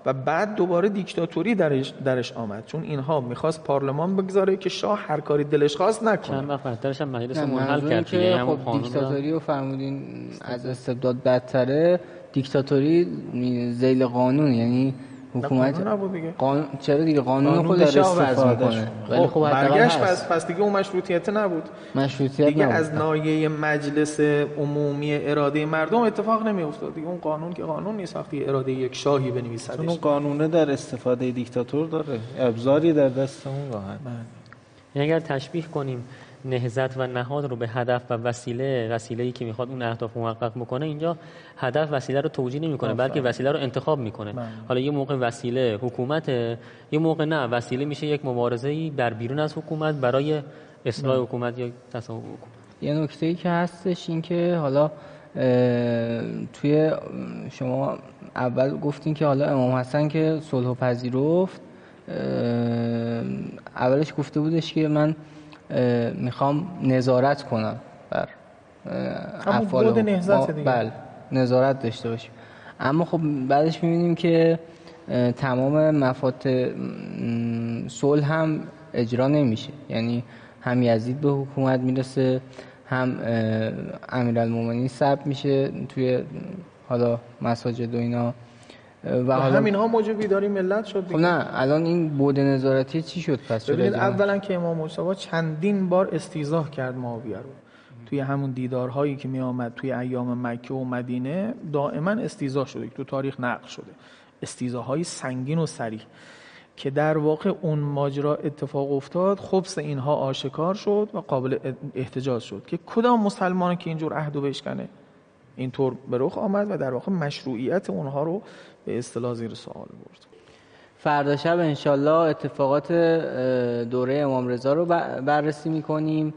و بعد دوباره دیکتاتوری درش, درش آمد. چون اینها می‌خواست پارلمان بگذاره که شاه هر کاری دلش خواست نکنه. چند وقت بعدش هم مجلس منحل کرد که خب دیکتاتوری رو فرمودین از استبداد بدتره. دیکتاتوری زیل قانون یعنی حکومت قانون چرا دیگه؟ قانون, قانون خودش وضع می‌کنه. ولی خب برگشت پس پس دیگه اون مشروطیت نبود. مشروطیت دیگه نبود. از نایه مجلس عمومی اراده مردم اتفاق نمی افتاد دیگه. اون قانون که قانون نیست. وقتی اراده یک شاهی بنویسدش. اون قانونه در استفاده دیکتاتور داره. ابزاری در دست اون راحت یعنی اگر تشبیه کنیم نهزت و نهاد رو به هدف و وسیله وسیله ای که می‌خواد اون اهداف محقق بکنه اینجا هدف وسیله رو توجیه نمی‌کنه بلکه وسیله رو انتخاب می‌کنه. حالا یه موقع وسیله حکومت یه موقع نه وسیله میشه یک مبارزه ای بر بیرون از حکومت برای اصلاح. حکومت یا تصاحب حکومت یه نکته ای که هستش این که حالا توی شما اول گفتین که حالا امام حسن که صلح پذیرفت اولش گفته بودش که من می‌خوام نظارت کنم بر افعال بله نظارت داشته باشیم. اما خب بعدش می‌بینیم که تمام مفات صلح هم اجرا نمیشه. یعنی هم یزید به حکومت می‌رسه هم امیرالمومنین سب میشه توی حالا مساجد و اینا. و حالا همین ها موجب بیداری ملت شد خب نه الان این بود نظارتی چی شد؟ پس ببینید اولا که امام مصطفی چندین بار استیزاه کرد معاویه رو. توی همون دیدارهایی که می آمد توی ایام مکه و مدینه دائما استیزاه شده. تو تاریخ نقل شده. استیزاهای سنگین و سریح که در واقع اون ماجرا اتفاق افتاد خبس اینها آشکار شد و قابل احتجاج شد که کدام مسلمان که اینجور عهد و بشکنه اینطور به رخ آمد و در واقع مشروعیت اونها رو به اصطلاح زیر سوال برد. فردا شب انشالله اتفاقات دوره امام رضا رو بررسی می‌کنیم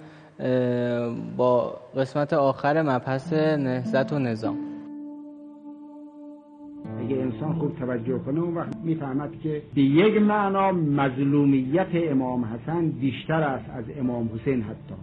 با قسمت آخر مبحث نهزت و نظام. اگه انسان خوب توجه کنه اون وقت می‌فهمد که به یک معنا مظلومیت امام حسن بیشتر است از امام حسین حتی.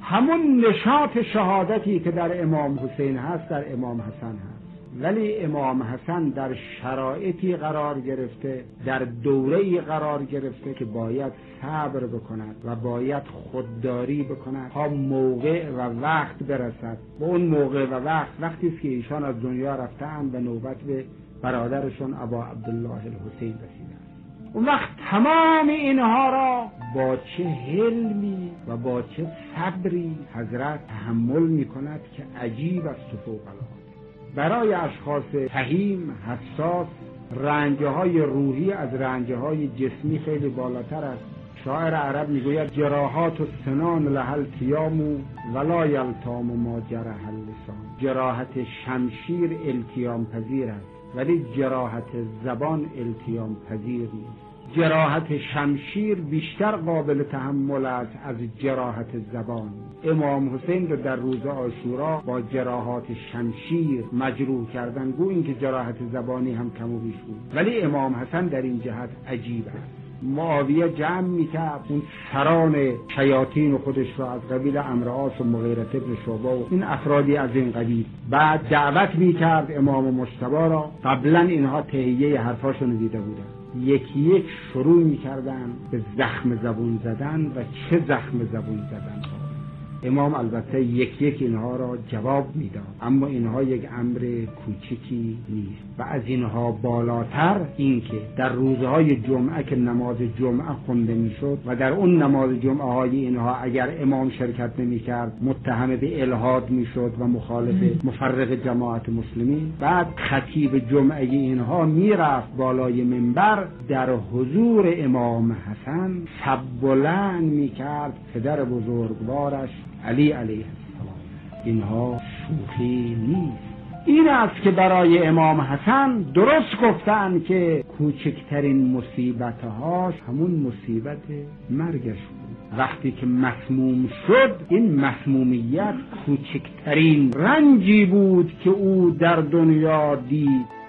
همون نشاط شهادتی که در امام حسین هست در امام حسن هست. ولی امام حسن در شرایطی قرار گرفته در دوره قرار گرفته که باید صبر بکند و باید خودداری بکند تا موقع و وقت برسد. و اون موقع و وقت وقتی است که ایشان از دنیا رفتن به نوبت به برادرشون ابا عبدالله الحسین رسیده اون وقت تمام اینها را با چه حلمی و با چه صبری حضرت تحمل می کند که عجیب است و فوق برای اشخاص تهیم حساس رنجه های روحی از رنجه های جسمی خیلی بالاتر است. شاعر عرب می‌گوید جراحات و سنان لحل تیامو ولا یلتام ما جرح اللسان. جراحت شمشیر التیام پذیر است ولی جراحت زبان التیام پذیر نیست. جراحت شمشیر بیشتر قابل تحمل است از جراحت زبان. امام حسین رو در روز آشورا با جراحات شمشیر مجروح کردن گو اینکه جراحت زبانی هم کم و بیش بود. ولی امام حسن در این جهت عجیب است. معاویه جمع می‌کرد. اون سران شیاطین خودش را از قبیل امرعاس و مغیرت ابن شعبه و این افرادی از این قبیل. بعد دعوت می‌کرد امام مشتبا را. قبلا اینها تهیه حرفاشون دیده بودن. یکی یک شروع می‌کردن به زخم زبون زدن و چه زخم زبون زدن. امام البته یک یک اینها را جواب می‌داد. اما اینها یک امر کوچکی نیست. و از اینها بالاتر اینکه در روزهای جمعه که نماز جمعه خونده می‌شد و در اون نماز جمعه های اینها اگر امام شرکت نمی‌کرد متهم به الهاد می‌شد و مخالف مفرق جماعت مسلمین. بعد خطیب جمعه اینها می‌رفت بالای منبر. در حضور امام حسن سب بلند می‌کرد پدر بزرگوارش. علی علیه السلام اینها شوخی نیست. این است که برای امام حسن درست گفتن که کوچکترین مصیبتهاش همون مصیبت مرگش بود. وقتی که مسموم شد این مسمومیت کوچکترین رنجی بود که او در دنیا دید.